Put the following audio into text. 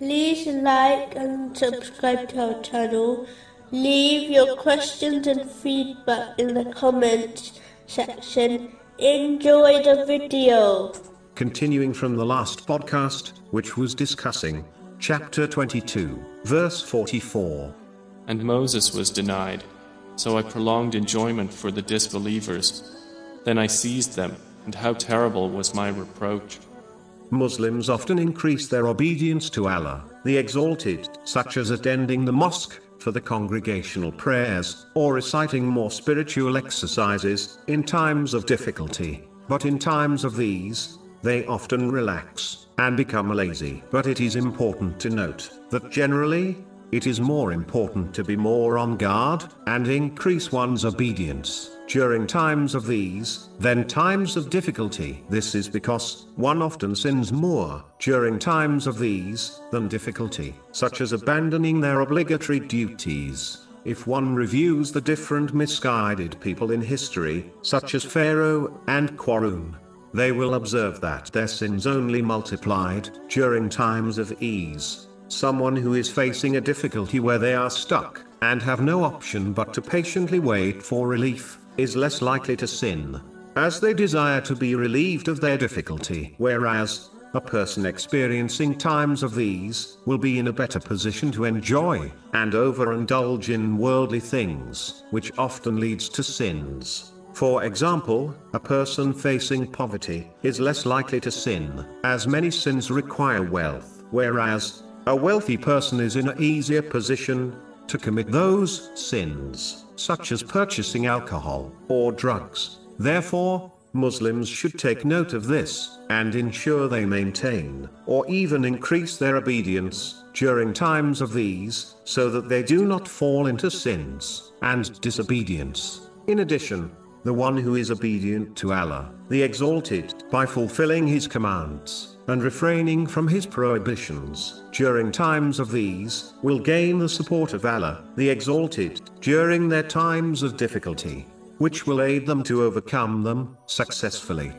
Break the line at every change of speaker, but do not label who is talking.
like and subscribe to our channel. Leave your questions and feedback in the comments section. Enjoy the video.
Continuing from the last podcast, which was discussing chapter 22, verse 44.
And Moses was denied. So I prolonged enjoyment for the disbelievers. Then I seized them, and how terrible was my reproach.
Muslims often increase their obedience to Allah, the Exalted, such as attending the mosque for the congregational prayers, or reciting more spiritual exercises in times of difficulty. But in times of these, they often relax and become lazy. But it is important to note that generally, it is more important to be more on guard and increase one's obedience during times of these than times of difficulty. This is because one often sins more during times of these than difficulty, such as abandoning their obligatory duties. If one reviews the different misguided people in history, such as Pharaoh and Quarun, they will observe that their sins only multiplied during times of ease. Someone who is facing a difficulty where they are stuck, and have no option but to patiently wait for relief, is less likely to sin, as they desire to be relieved of their difficulty. Whereas, a person experiencing times of these will be in a better position to enjoy and overindulge in worldly things, which often leads to sins. For example, a person facing poverty is less likely to sin, as many sins require wealth, whereas a wealthy person is in an easier position to commit those sins, such as purchasing alcohol or drugs. Therefore, Muslims should take note of this and ensure they maintain or even increase their obedience during times of these so that they do not fall into sins and disobedience. In addition, the one who is obedient to Allah, the Exalted, by fulfilling His commands, and refraining from His prohibitions, during times of these, will gain the support of Allah, the Exalted, during their times of difficulty, which will aid them to overcome them, successfully.